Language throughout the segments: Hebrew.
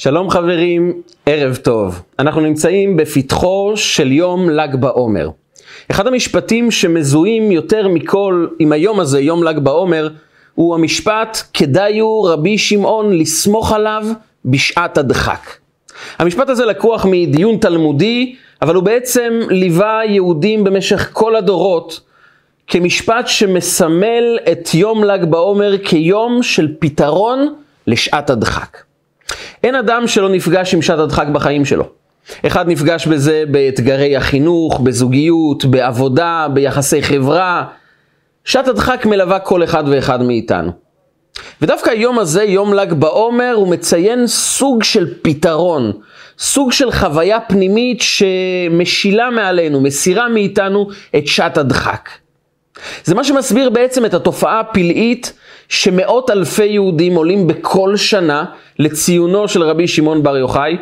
שלום חברים, ערב טוב. אנחנו נמצאים בפתחו של יום ל"ג בעומר. אחד המשפטים שמזוהים יותר מכל עם היום הזה, יום ל"ג בעומר, הוא המשפט כדאיו רבי שמעון לסמוך עליו בשעת הדחק. המשפט הזה לקוח מדיון תלמודי, אבל הוא בעצם ליווה יהודים במשך כל הדורות כמשפט שמסמל את יום ל"ג בעומר כיום של פתרון לשעת הדחק. אין אדם שלא נפגש עם שעת הדחק בחיים שלו. אחד נפגש בזה באתגרי החינוך, בזוגיות, בעבודה, ביחסי חברה. שעת הדחק מלווה כל אחד ואחד מאיתנו. ודווקא היום הזה, יום ל"ג בעומר, הוא מציין סוג של פתרון, סוג של חוויה פנימית שמשילה מעלינו, מסירה מאיתנו את שעת הדחק. זה מה שמסביר בעצם את התופעה הפלאית שמאות אלפי יהודים עולים בכל שנה לציונו של רבי שמעון בר יוחאי,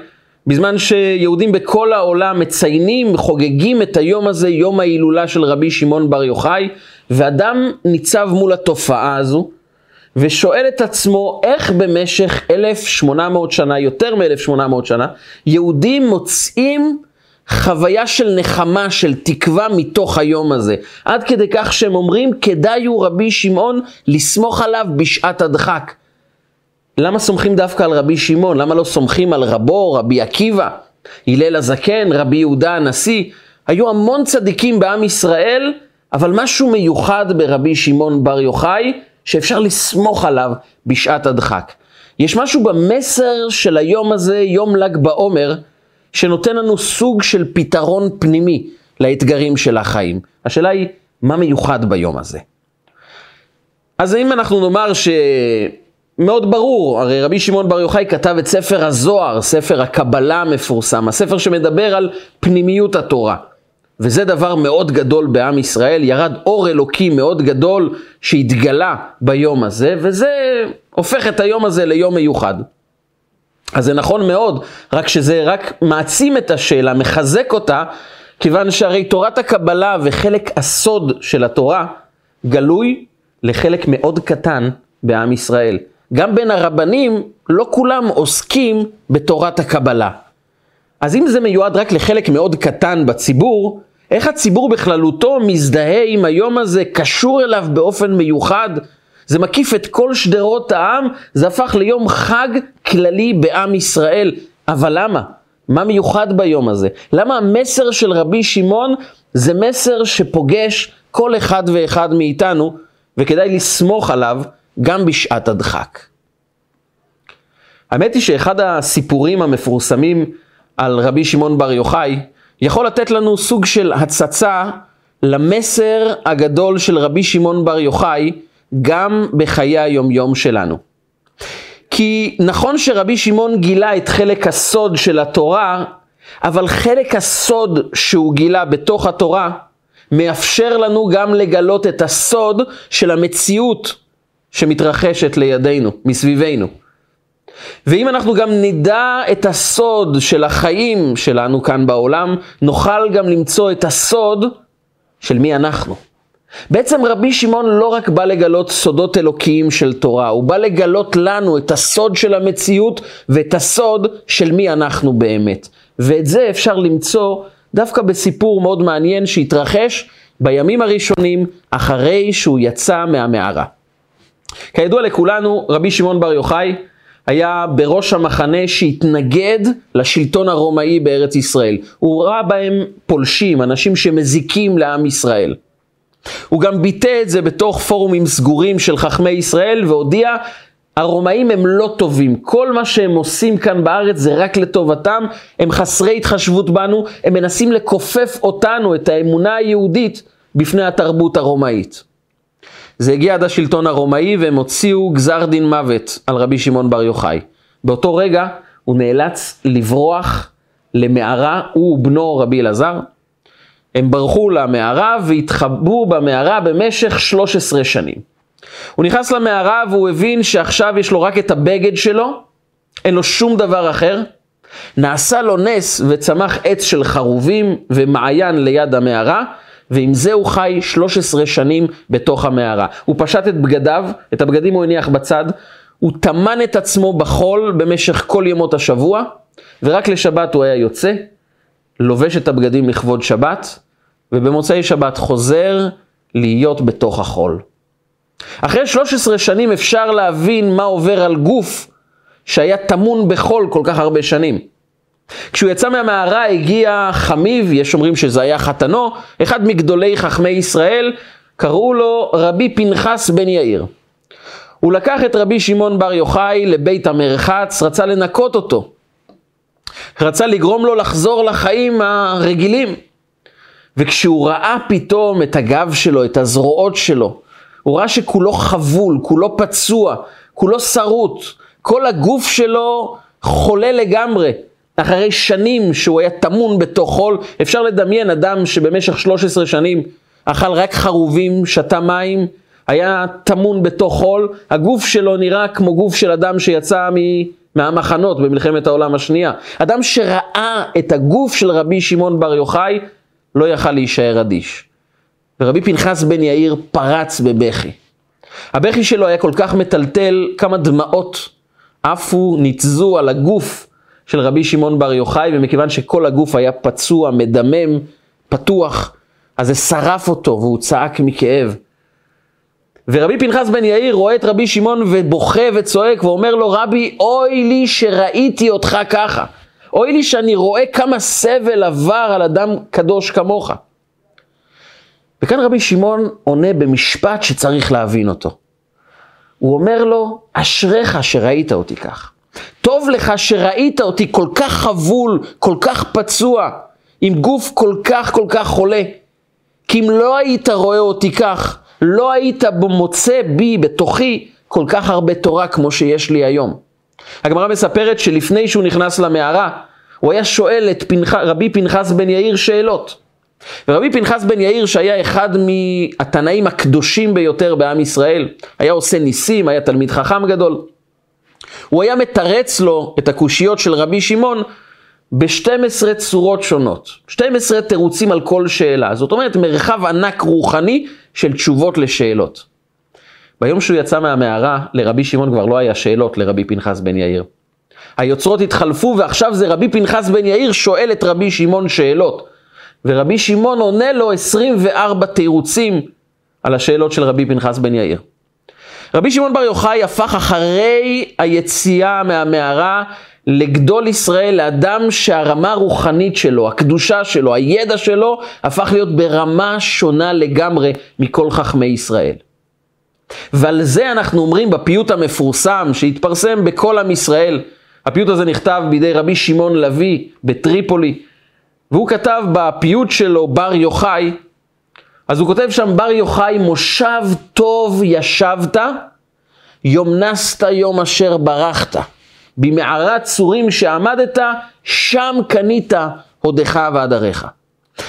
בזמן שיהודים בכל העולם מציינים, חוגגים את היום הזה, יום ההילולה של רבי שמעון בר יוחאי, ואדם ניצב מול התופעה הזו, ושואל את עצמו איך במשך 1,800 שנה, יותר מ-1,800 שנה, יהודים מוצאים חוויה של נחמה, של תקווה מתוך היום הזה. עד כדי כך שהם אומרים, כדאי הוא רבי שמעון לסמוך עליו בשעת הדחק. למה סומכים דווקא על רבי שמעון? למה לא סומכים על רבו, רבי עקיבא, הלל הזקן, רבי יהודה הנשיא? היו המון צדיקים בעם ישראל, אבל משהו מיוחד ברבי שמעון בר יוחאי, שאפשר לסמוך עליו בשעת הדחק. יש משהו במסר של היום הזה, יום ל"ג בעומר, שנותן לנו סוג של פתרון פנימי לאתגרים של החיים. השאלה היא, מה מיוחד ביום הזה? אז אם אנחנו נאמר שמאוד ברור, הרי רבי שמעון בר יוחאי כתב את ספר הזוהר, ספר הקבלה המפורסם, הספר שמדבר על פנימיות התורה. וזה דבר מאוד גדול בעם ישראל, ירד אור אלוקי מאוד גדול שהתגלה ביום הזה, וזה הופך את היום הזה ליום מיוחד. אז זה נכון מאוד, רק שזה רק מעצים את השאלה, מחזק אותה, כיוון שהרי תורת הקבלה וחלק הסוד של התורה גלוי לחלק מאוד קטן בעם ישראל. גם בין הרבנים, לא כולם עוסקים בתורת הקבלה. אז אם זה מיועד רק לחלק מאוד קטן בציבור, איך הציבור בכללותו מזדהה עם היום הזה, קשור אליו באופן מיוחד? זה מקיף את כל שדרות העם, זה הפך ליום חג כללי בעם ישראל. אבל למה? מה מיוחד ביום הזה? למה המסר של רבי שמעון זה מסר שפוגש כל אחד ואחד מאיתנו, וכדאי לסמוך עליו גם בשעת הדחק. האמת היא שאחד הסיפורים המפורסמים על רבי שמעון בר יוחאי, יכול לתת לנו סוג של הצצה למסר הגדול של רבי שמעון בר יוחאי, גם בחיי היומיום שלנו. כי נכון שרבי שמעון גילה את חלק הסוד של התורה, אבל חלק הסוד שהוא גילה בתוך התורה, מאפשר לנו גם לגלות את הסוד של המציאות שמתרחשת לידינו, מסביבנו. ואם אנחנו גם נדע את הסוד של החיים שלנו כאן בעולם, נוכל גם למצוא את הסוד של מי אנחנו. בעצם רבי שמעון לא רק בא לגלות סודות אלוקיים של תורה, הוא בא לגלות לנו את הסוד של המציאות ואת הסוד של מי אנחנו באמת. ואת זה אפשר למצוא דווקא בסיפור מאוד מעניין שהתרחש בימים הראשונים אחרי שהוא יצא מהמערה. כידוע לכולנו, רבי שמעון בר יוחאי היה בראש המחנה שהתנגד לשלטון הרומאי בארץ ישראל. הוא ראה בהם פולשים, אנשים שמזיקים לעם ישראל. הוא גם ביטא את זה בתוך פורומים סגורים של חכמי ישראל והודיע, הרומאים הם לא טובים, כל מה שהם עושים כאן בארץ זה רק לטובתם, הם חסרי התחשבות בנו, הם מנסים לכופף אותנו, את האמונה היהודית, בפני התרבות הרומאית. זה הגיע עד השלטון הרומאי והם הוציאו גזר דין מוות על רבי שמעון בר יוחאי. באותו רגע הוא נאלץ לברוח למערה, הוא ובנו רבי אלעזר, הם ברחו למערה והתחבאו במערה במשך 13 שנים. הוא נכנס למערה והוא הבין שעכשיו יש לו רק את הבגד שלו, אין לו שום דבר אחר. נעשה לו נס וצמח עץ של חרובים ומעיין ליד המערה, ועם זה הוא חי 13 שנים בתוך המערה. הוא פשט את בגדיו, את הבגדים הוא הניח בצד, הוא טמן את עצמו בחול במשך כל ימות השבוע, ורק לשבת הוא היה יוצא, לובש את הבגדים לכבוד שבת, ובמוצאי שבת חוזר להיות בתוך החול. אחרי 13 שנים אפשר להבין מה עובר על גוף שהיה טמון בחול כל כך הרבה שנים. כשהוא יצא מהמערה הגיע חמיב, יש אומרים שזה היה חתנו, אחד מגדולי חכמי ישראל, קראו לו רבי פנחס בן יאיר. הוא לקח את רבי שמעון בר יוחאי לבית המרחץ, רצה לנקות אותו. רצה לגרום לו לחזור לחיים הרגילים. וכשהוא ראה פתאום את הגב שלו, את הזרועות שלו, הוא ראה שכולו חבול, כולו פצוע, כולו שרוט, כל הגוף שלו חולה לגמרי. אחרי שנים שהוא היה טמון בתוך חול, אפשר לדמיין אדם שבמשך 13 שנים אכל רק חרובים, שתה מים, היה טמון בתוך חול, הגוף שלו נראה כמו גוף של אדם שיצא מ... מהמחנות במלחמת העולם השנייה. אדם שראה את הגוף של רבי שמעון בר יוחאי, לא יכל להישאר אדיש. ורבי פנחס בן יאיר פרץ בבכי. הבכי שלו היה כל כך מטלטל, כמה דמעות עפו, ניצזו על הגוף של רבי שמעון בר יוחאי, ומכיוון שכל הגוף היה פצוע, מדמם, פתוח, אז זה שרף אותו והוא צעק מכאב. ורבי פנחס בן יאיר רואה את רבי שמעון ובוכה וצועק ואומר לו, רבי, אוי לי שראיתי אותך ככה. אוי לי שאני רואה כמה סבל עבר על אדם קדוש כמוך. וכאן רבי שמעון עונה במשפט שצריך להבין אותו. הוא אומר לו, אשריך שראית אותי כך. טוב לך שראית אותי כל כך חבול, כל כך פצוע, עם גוף כל כך כל כך חולה. כי אם לא היית רואה אותי כך, לא היית מוצא בי, בתוכי, כל כך הרבה תורה כמו שיש לי היום. הגמרא מספרת שלפני שהוא נכנס למערה, הוא היה שואל את פנח... רבי פנחס בן יאיר שאלות. ורבי פנחס בן יאיר, שהיה אחד מהתנאים הקדושים ביותר בעם ישראל, היה עושה ניסים, היה תלמיד חכם גדול. הוא היה מתרץ לו את הקושיות של רבי שמעון ב-12 צורות שונות. 12 תירוצים על כל שאלה. זאת אומרת, מרחב ענק רוחני של תשובות לשאלות. ביום שהוא יצא מהמערה, לרבי שמעון כבר לא היה שאלות לרבי פנחס בן יאיר. היוצרות התחלפו ועכשיו זה רבי פנחס בן יאיר שואל את רבי שמעון שאלות. ורבי שמעון עונה לו 24 תירוצים על השאלות של רבי פנחס בן יאיר. רבי שמעון בר יוחאי הפך אחרי היציאה מהמערה לגדול ישראל, לאדם שהרמה הרוחנית שלו, הקדושה שלו, הידע שלו, הפך להיות ברמה שונה לגמרי מכל חכמי ישראל. ועל זה אנחנו אומרים בפיוט המפורסם שהתפרסם בכל עם ישראל. הפיוט הזה נכתב בידי רבי שמעון לביא בטריפולי, והוא כתב בפיוט שלו בר יוחאי, אז הוא כותב שם בר יוחאי מושב טוב ישבת, יום נסת יום אשר ברחת. במערת צורים שעמדת, שם קנית הודך ועדריך.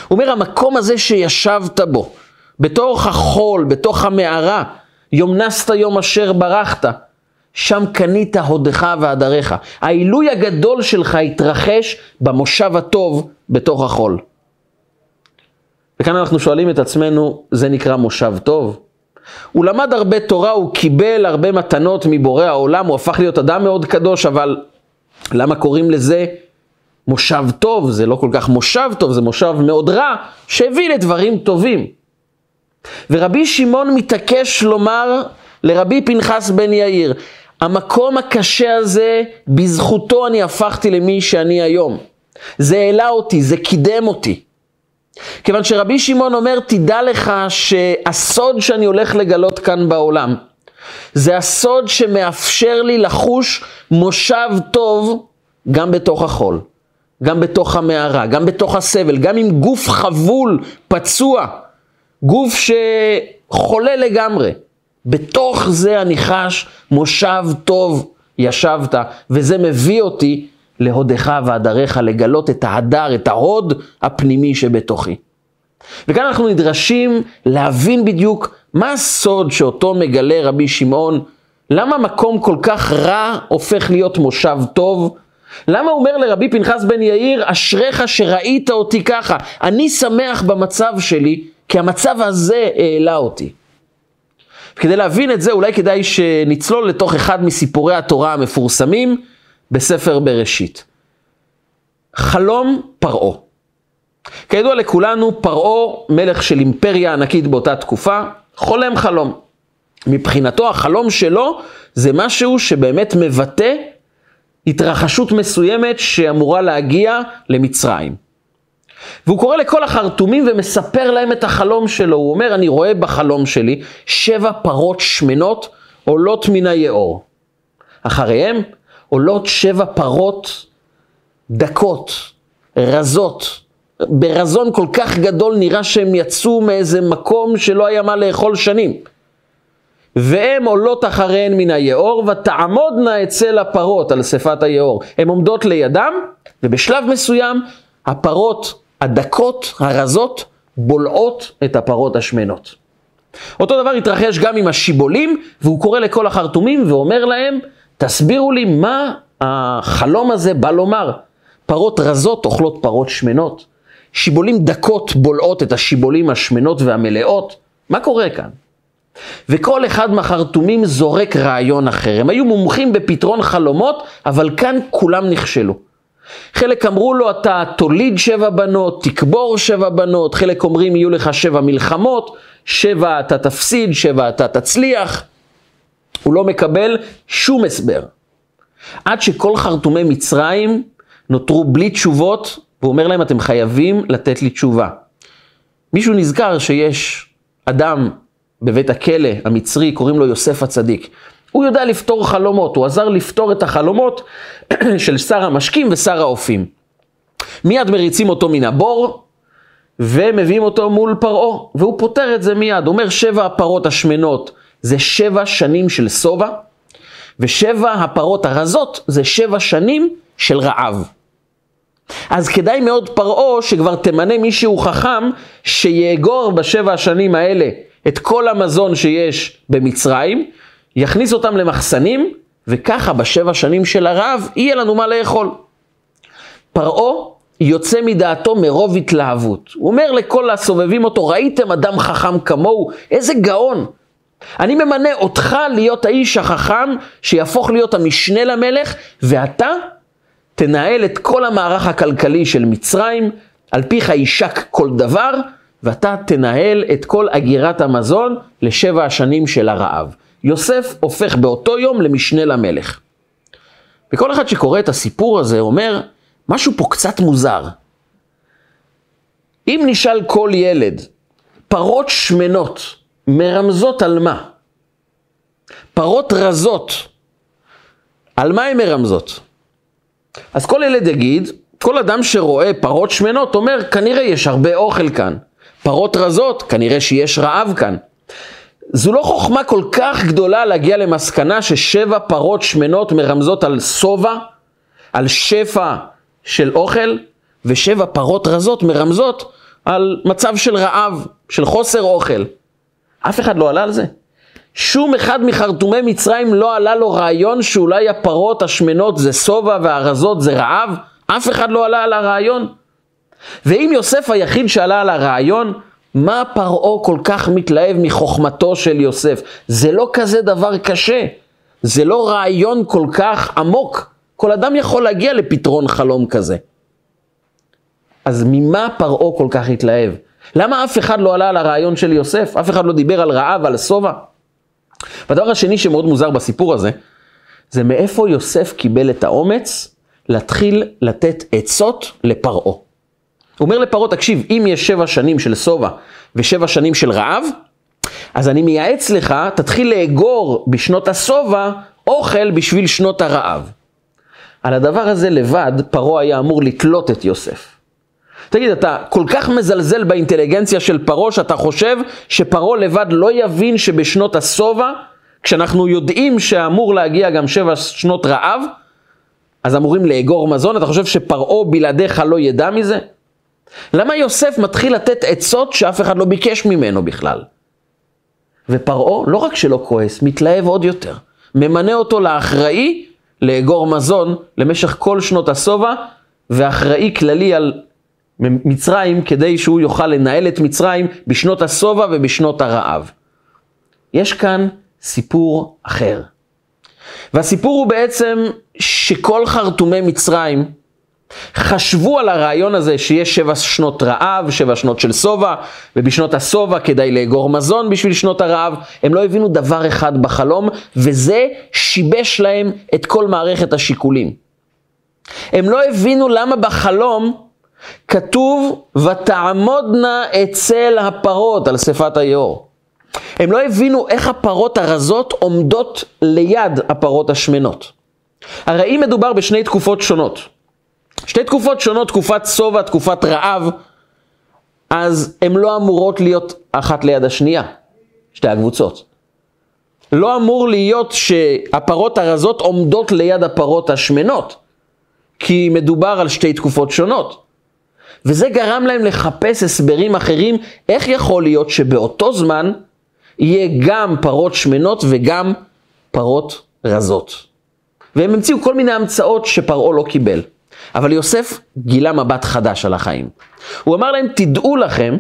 הוא אומר, המקום הזה שישבת בו, בתוך החול, בתוך המערה, יום נסת יום אשר ברחת, שם קנית הודך ועדריך. העילוי הגדול שלך התרחש במושב הטוב בתוך החול. וכאן אנחנו שואלים את עצמנו, זה נקרא מושב טוב? הוא למד הרבה תורה, הוא קיבל הרבה מתנות מבורא העולם, הוא הפך להיות אדם מאוד קדוש, אבל למה קוראים לזה מושב טוב? זה לא כל כך מושב טוב, זה מושב מאוד רע, שהביא לדברים טובים. ורבי שמעון מתעקש לומר לרבי פנחס בן יאיר, המקום הקשה הזה, בזכותו אני הפכתי למי שאני היום. זה העלה אותי, זה קידם אותי. כיוון שרבי שמעון אומר, תדע לך שהסוד שאני הולך לגלות כאן בעולם, זה הסוד שמאפשר לי לחוש מושב טוב גם בתוך החול, גם בתוך המערה, גם בתוך הסבל, גם עם גוף חבול, פצוע, גוף שחולה לגמרי. בתוך זה אני חש מושב טוב ישבת, וזה מביא אותי להודך והדריך, לגלות את ההדר, את ההוד הפנימי שבתוכי. וכאן אנחנו נדרשים להבין בדיוק מה הסוד שאותו מגלה רבי שמעון, למה מקום כל כך רע הופך להיות מושב טוב, למה אומר לרבי פנחס בן יאיר, אשריך שראית אותי ככה, אני שמח במצב שלי, כי המצב הזה העלה אותי. כדי להבין את זה, אולי כדאי שנצלול לתוך אחד מסיפורי התורה המפורסמים בספר בראשית. חלום פרעה. כידוע לכולנו, פרעה, מלך של אימפריה ענקית באותה תקופה, חולם חלום. מבחינתו החלום שלו זה משהו שבאמת מבטא התרחשות מסוימת שאמורה להגיע למצרים. והוא קורא לכל החרטומים ומספר להם את החלום שלו. הוא אומר, אני רואה בחלום שלי שבע פרות שמנות עולות מן היאור. אחריהם עולות שבע פרות דקות, רזות. ברזון כל כך גדול נראה שהם יצאו מאיזה מקום שלא היה מה לאכול שנים. והן עולות אחריהן מן היאור, ותעמודנה אצל הפרות על שפת היאור. הן עומדות לידם, ובשלב מסוים הפרות הדקות, הרזות, בולעות את הפרות השמנות. אותו דבר התרחש גם עם השיבולים, והוא קורא לכל החרטומים ואומר להם, תסבירו לי מה החלום הזה בא לומר. פרות רזות אוכלות פרות שמנות, שיבולים דקות בולעות את השיבולים השמנות והמלאות. מה קורה כאן? וכל אחד מהחרטומים זורק רעיון אחר. הם היו מומחים בפתרון חלומות, אבל כאן כולם נכשלו. חלק אמרו לו, אתה תוליד שבע בנות, תקבור שבע בנות, חלק אומרים, יהיו לך שבע מלחמות, שבע אתה תפסיד, שבע אתה תצליח. הוא לא מקבל שום הסבר. עד שכל חרטומי מצרים נותרו בלי תשובות, והוא אומר להם, אתם חייבים לתת לי תשובה. מישהו נזכר שיש אדם בבית הכלא המצרי, קוראים לו יוסף הצדיק. הוא יודע לפתור חלומות, הוא עזר לפתור את החלומות של שר המשקים ושר האופים. מיד מריצים אותו מן הבור, ומביאים אותו מול פרעה, והוא פותר את זה מיד. הוא אומר, שבע הפרות השמנות זה שבע שנים של שובע, ושבע הפרות הרזות זה שבע שנים של רעב. אז כדאי מאוד פרעה שכבר תמנה מישהו חכם שיאגור בשבע השנים האלה את כל המזון שיש במצרים, יכניס אותם למחסנים, וככה בשבע שנים של הרעב יהיה לנו מה לאכול. פרעה יוצא מדעתו מרוב התלהבות. הוא אומר לכל הסובבים אותו, ראיתם אדם חכם כמוהו? איזה גאון. אני ממנה אותך להיות האיש החכם שיהפוך להיות המשנה למלך, ואתה תנהל את כל המערך הכלכלי של מצרים, על פיך יישק כל דבר, ואתה תנהל את כל אגירת המזון לשבע השנים של הרעב. יוסף הופך באותו יום למשנה למלך. וכל אחד שקורא את הסיפור הזה אומר, משהו פה קצת מוזר. אם נשאל כל ילד, פרות שמנות מרמזות על מה? פרות רזות, על מה הן מרמזות? אז כל ילד יגיד, כל אדם שרואה פרות שמנות אומר, כנראה יש הרבה אוכל כאן. פרות רזות, כנראה שיש רעב כאן. זו לא חוכמה כל כך גדולה להגיע למסקנה ששבע פרות שמנות מרמזות על שובע, על שפע של אוכל, ושבע פרות רזות מרמזות על מצב של רעב, של חוסר אוכל. אף אחד לא עלה על זה. שום אחד מחרטומי מצרים לא עלה לו רעיון שאולי הפרות השמנות זה שובע והרזות זה רעב. אף אחד לא עלה על הרעיון. ואם יוסף היחיד שעלה על הרעיון, מה פרעה כל כך מתלהב מחוכמתו של יוסף? זה לא כזה דבר קשה, זה לא רעיון כל כך עמוק. כל אדם יכול להגיע לפתרון חלום כזה. אז ממה פרעה כל כך התלהב? למה אף אחד לא עלה על הרעיון של יוסף? אף אחד לא דיבר על רעב, על שובע? והדבר השני שמאוד מוזר בסיפור הזה, זה מאיפה יוסף קיבל את האומץ להתחיל לתת עצות לפרעה. אומר לפרעה, תקשיב, אם יש שבע שנים של שובע ושבע שנים של רעב, אז אני מייעץ לך, תתחיל לאגור בשנות השובע אוכל בשביל שנות הרעב. על הדבר הזה לבד, פרעה היה אמור לתלות את יוסף. תגיד, אתה כל כך מזלזל באינטליגנציה של פרעה, שאתה חושב שפרעה לבד לא יבין שבשנות השובע, כשאנחנו יודעים שאמור להגיע גם שבע שנות רעב, אז אמורים לאגור מזון? אתה חושב שפרעה בלעדיך לא ידע מזה? למה יוסף מתחיל לתת עצות שאף אחד לא ביקש ממנו בכלל? ופרעה לא רק שלא כועס, מתלהב עוד יותר. ממנה אותו לאחראי לאגור מזון למשך כל שנות השובע, ואחראי כללי על מצרים כדי שהוא יוכל לנהל את מצרים בשנות השובע ובשנות הרעב. יש כאן סיפור אחר. והסיפור הוא בעצם שכל חרטומי מצרים חשבו על הרעיון הזה שיש שבע שנות רעב, שבע שנות של שובע, ובשנות השובע כדאי לאגור מזון בשביל שנות הרעב. הם לא הבינו דבר אחד בחלום, וזה שיבש להם את כל מערכת השיקולים. הם לא הבינו למה בחלום כתוב ותעמודנה אצל הפרות על שפת היאור. הם לא הבינו איך הפרות הרזות עומדות ליד הפרות השמנות. הרי אם מדובר בשני תקופות שונות, שתי תקופות שונות, תקופת שובע, תקופת רעב, אז הן לא אמורות להיות אחת ליד השנייה, שתי הקבוצות. לא אמור להיות שהפרות הרזות עומדות ליד הפרות השמנות, כי מדובר על שתי תקופות שונות. וזה גרם להם לחפש הסברים אחרים, איך יכול להיות שבאותו זמן יהיה גם פרות שמנות וגם פרות רזות. והם המציאו כל מיני המצאות שפרעה לא קיבל. אבל יוסף גילה מבט חדש על החיים. הוא אמר להם, תדעו לכם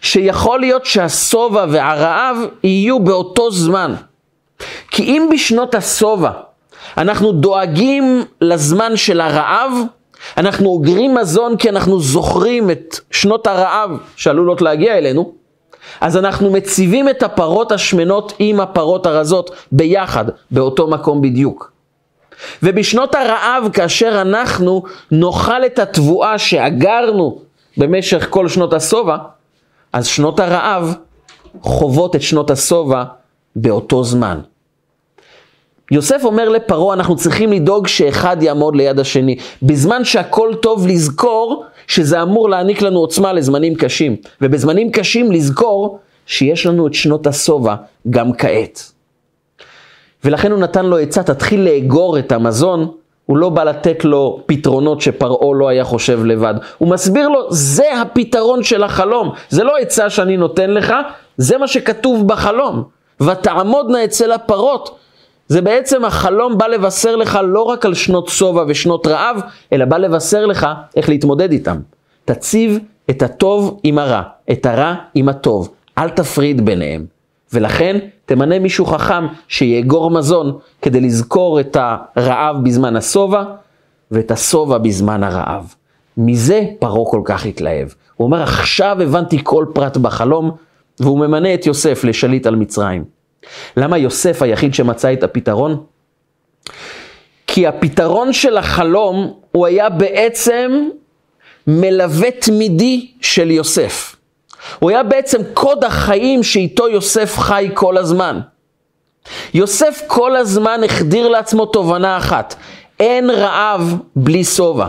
שיכול להיות שהשובע והרעב יהיו באותו זמן. כי אם בשנות השובע אנחנו דואגים לזמן של הרעב, אנחנו אוגרים מזון כי אנחנו זוכרים את שנות הרעב שעלולות להגיע אלינו, אז אנחנו מציבים את הפרות השמנות עם הפרות הרזות ביחד, באותו מקום בדיוק. ובשנות הרעב, כאשר אנחנו נאכל את התבואה שאגרנו במשך כל שנות השובע, אז שנות הרעב חוות את שנות השובע באותו זמן. יוסף אומר לפרעה, אנחנו צריכים לדאוג שאחד יעמוד ליד השני, בזמן שהכל טוב לזכור שזה אמור להעניק לנו עוצמה לזמנים קשים, ובזמנים קשים לזכור שיש לנו את שנות השובע גם כעת. ולכן הוא נתן לו עצה, תתחיל לאגור את המזון, הוא לא בא לתת לו פתרונות שפרעה לא היה חושב לבד. הוא מסביר לו, זה הפתרון של החלום, זה לא עצה שאני נותן לך, זה מה שכתוב בחלום. ותעמודנה אצל הפרות. זה בעצם החלום בא לבשר לך לא רק על שנות שובע ושנות רעב, אלא בא לבשר לך איך להתמודד איתם. תציב את הטוב עם הרע, את הרע עם הטוב, אל תפריד ביניהם. ולכן תמנה מישהו חכם שיאגור מזון כדי לזכור את הרעב בזמן השובע ואת השובע בזמן הרעב. מזה פרעה כל כך התלהב. הוא אומר, עכשיו הבנתי כל פרט בחלום, והוא ממנה את יוסף לשליט על מצרים. למה יוסף היחיד שמצא את הפתרון? כי הפתרון של החלום הוא היה בעצם מלווה תמידי של יוסף. הוא היה בעצם קוד החיים שאיתו יוסף חי כל הזמן. יוסף כל הזמן החדיר לעצמו תובנה אחת, אין רעב בלי שובע.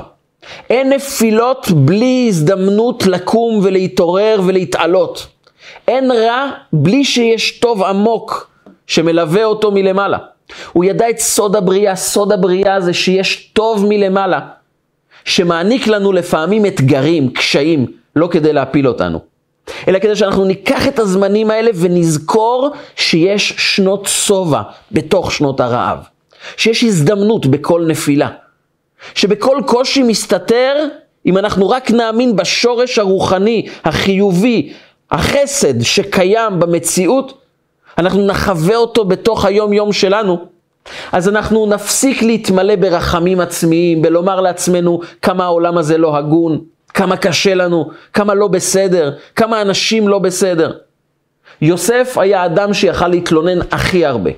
אין נפילות בלי הזדמנות לקום ולהתעורר ולהתעלות. אין רע בלי שיש טוב עמוק שמלווה אותו מלמעלה. הוא ידע את סוד הבריאה, סוד הבריאה זה שיש טוב מלמעלה, שמעניק לנו לפעמים אתגרים, קשיים, לא כדי להפיל אותנו. אלא כדי שאנחנו ניקח את הזמנים האלה ונזכור שיש שנות שובע בתוך שנות הרעב. שיש הזדמנות בכל נפילה. שבכל קושי מסתתר, אם אנחנו רק נאמין בשורש הרוחני, החיובי, החסד שקיים במציאות, אנחנו נחווה אותו בתוך היום-יום שלנו. אז אנחנו נפסיק להתמלא ברחמים עצמיים, בלומר לעצמנו כמה העולם הזה לא הגון, כמה קשה לנו, כמה לא בסדר, כמה אנשים לא בסדר. יוסף היה אדם שיכל להתלונן הכי הרבה.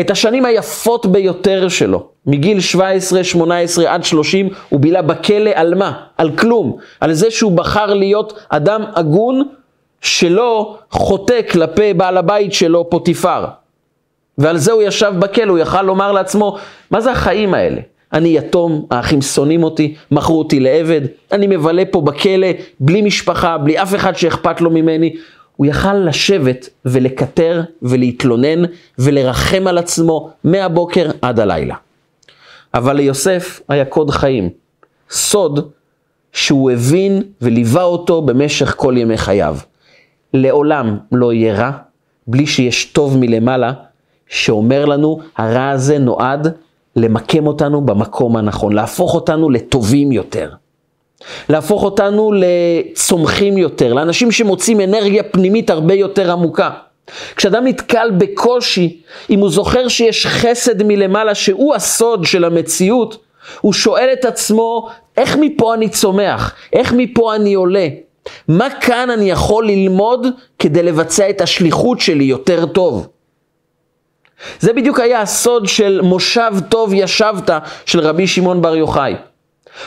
את השנים היפות ביותר שלו, מגיל 17, 18 עד 30, הוא בילה בכלא על מה? על כלום. על זה שהוא בחר להיות אדם הגון שלא חוטא כלפי בעל הבית שלו, פוטיפר. ועל זה הוא ישב בכלא, הוא יכל לומר לעצמו, מה זה החיים האלה? אני יתום, האחים שונאים אותי, מכרו אותי לעבד, אני מבלה פה בכלא, בלי משפחה, בלי אף אחד שאכפת לו ממני. הוא יכל לשבת ולקטר ולהתלונן ולרחם על עצמו מהבוקר עד הלילה. אבל ליוסף היה קוד חיים, סוד שהוא הבין וליווה אותו במשך כל ימי חייו. לעולם לא יהיה רע, בלי שיש טוב מלמעלה, שאומר לנו, הרע הזה נועד למקם אותנו במקום הנכון, להפוך אותנו לטובים יותר. להפוך אותנו לצומחים יותר, לאנשים שמוצאים אנרגיה פנימית הרבה יותר עמוקה. כשאדם נתקל בקושי, אם הוא זוכר שיש חסד מלמעלה שהוא הסוד של המציאות, הוא שואל את עצמו, איך מפה אני צומח? איך מפה אני עולה? מה כאן אני יכול ללמוד כדי לבצע את השליחות שלי יותר טוב? זה בדיוק היה הסוד של מושב טוב ישבת של רבי שמעון בר יוחאי.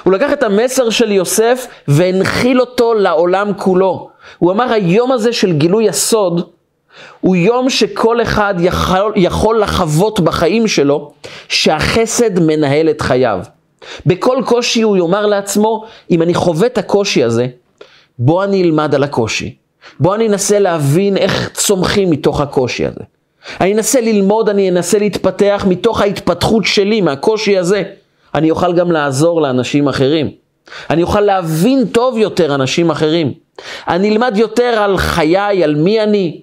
הוא לקח את המסר של יוסף והנחיל אותו לעולם כולו. הוא אמר היום הזה של גילוי הסוד הוא יום שכל אחד יכול, יכול לחוות בחיים שלו שהחסד מנהל את חייו. בכל קושי הוא יאמר לעצמו, אם אני חווה את הקושי הזה, בוא אני אלמד על הקושי. בוא אני אנסה להבין איך צומחים מתוך הקושי הזה. אני אנסה ללמוד, אני אנסה להתפתח מתוך ההתפתחות שלי, מהקושי הזה. אני אוכל גם לעזור לאנשים אחרים. אני אוכל להבין טוב יותר אנשים אחרים. אני אלמד יותר על חיי, על מי אני.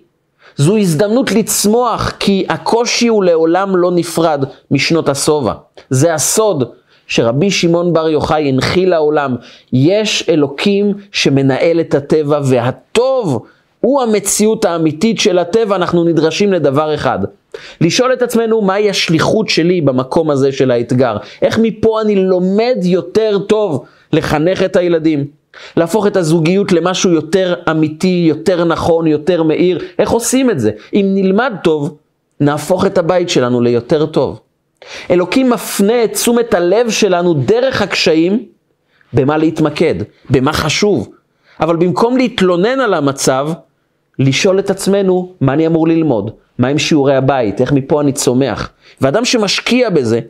זו הזדמנות לצמוח, כי הקושי הוא לעולם לא נפרד משנות השובע. זה הסוד שרבי שמעון בר יוחאי הנחיל לעולם. יש אלוקים שמנהל את הטבע, והטוב הוא המציאות האמיתית של הטבע, אנחנו נדרשים לדבר אחד. לשאול את עצמנו מהי השליחות שלי במקום הזה של האתגר. איך מפה אני לומד יותר טוב לחנך את הילדים. להפוך את הזוגיות למשהו יותר אמיתי, יותר נכון, יותר מאיר. איך עושים את זה? אם נלמד טוב, נהפוך את הבית שלנו ליותר טוב. אלוקים מפנה את תשומת הלב שלנו דרך הקשיים במה להתמקד, במה חשוב. אבל במקום להתלונן על המצב, לשאול את עצמנו מה אני אמור ללמוד, מהם שיעורי הבית, איך מפה אני צומח. ואדם שמשקיע בזה,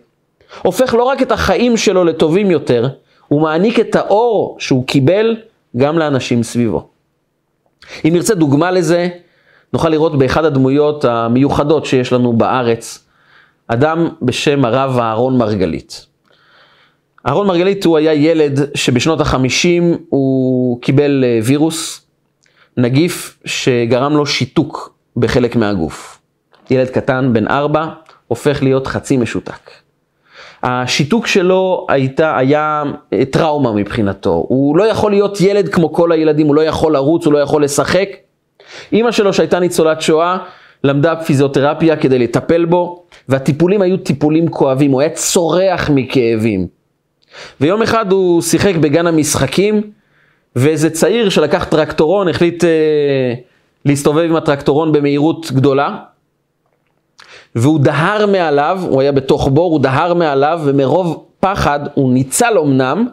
הופך לא רק את החיים שלו לטובים יותר, הוא מעניק את האור שהוא קיבל גם לאנשים סביבו. אם נרצה דוגמה לזה, נוכל לראות באחד הדמויות המיוחדות שיש לנו בארץ, אדם בשם הרב אהרון מרגלית. אהרון מרגלית הוא היה ילד שבשנות החמישים הוא קיבל אה, וירוס, נגיף שגרם לו שיתוק בחלק מהגוף. ילד קטן, בן ארבע, הופך להיות חצי משותק. השיתוק שלו הייתה, היה אה, טראומה מבחינתו. הוא לא יכול להיות ילד כמו כל הילדים, הוא לא יכול לרוץ, הוא לא יכול לשחק. אימא שלו שהייתה ניצולת שואה, למדה פיזיותרפיה כדי לטפל בו, והטיפולים היו טיפולים כואבים, הוא היה צורח מכאבים. ויום אחד הוא שיחק בגן המשחקים, ואיזה צעיר שלקח טרקטורון החליט אה, להסתובב עם הטרקטורון במהירות גדולה, והוא דהר מעליו, הוא היה בתוך בור, הוא דהר מעליו, ומרוב פחד הוא ניצל אמנם,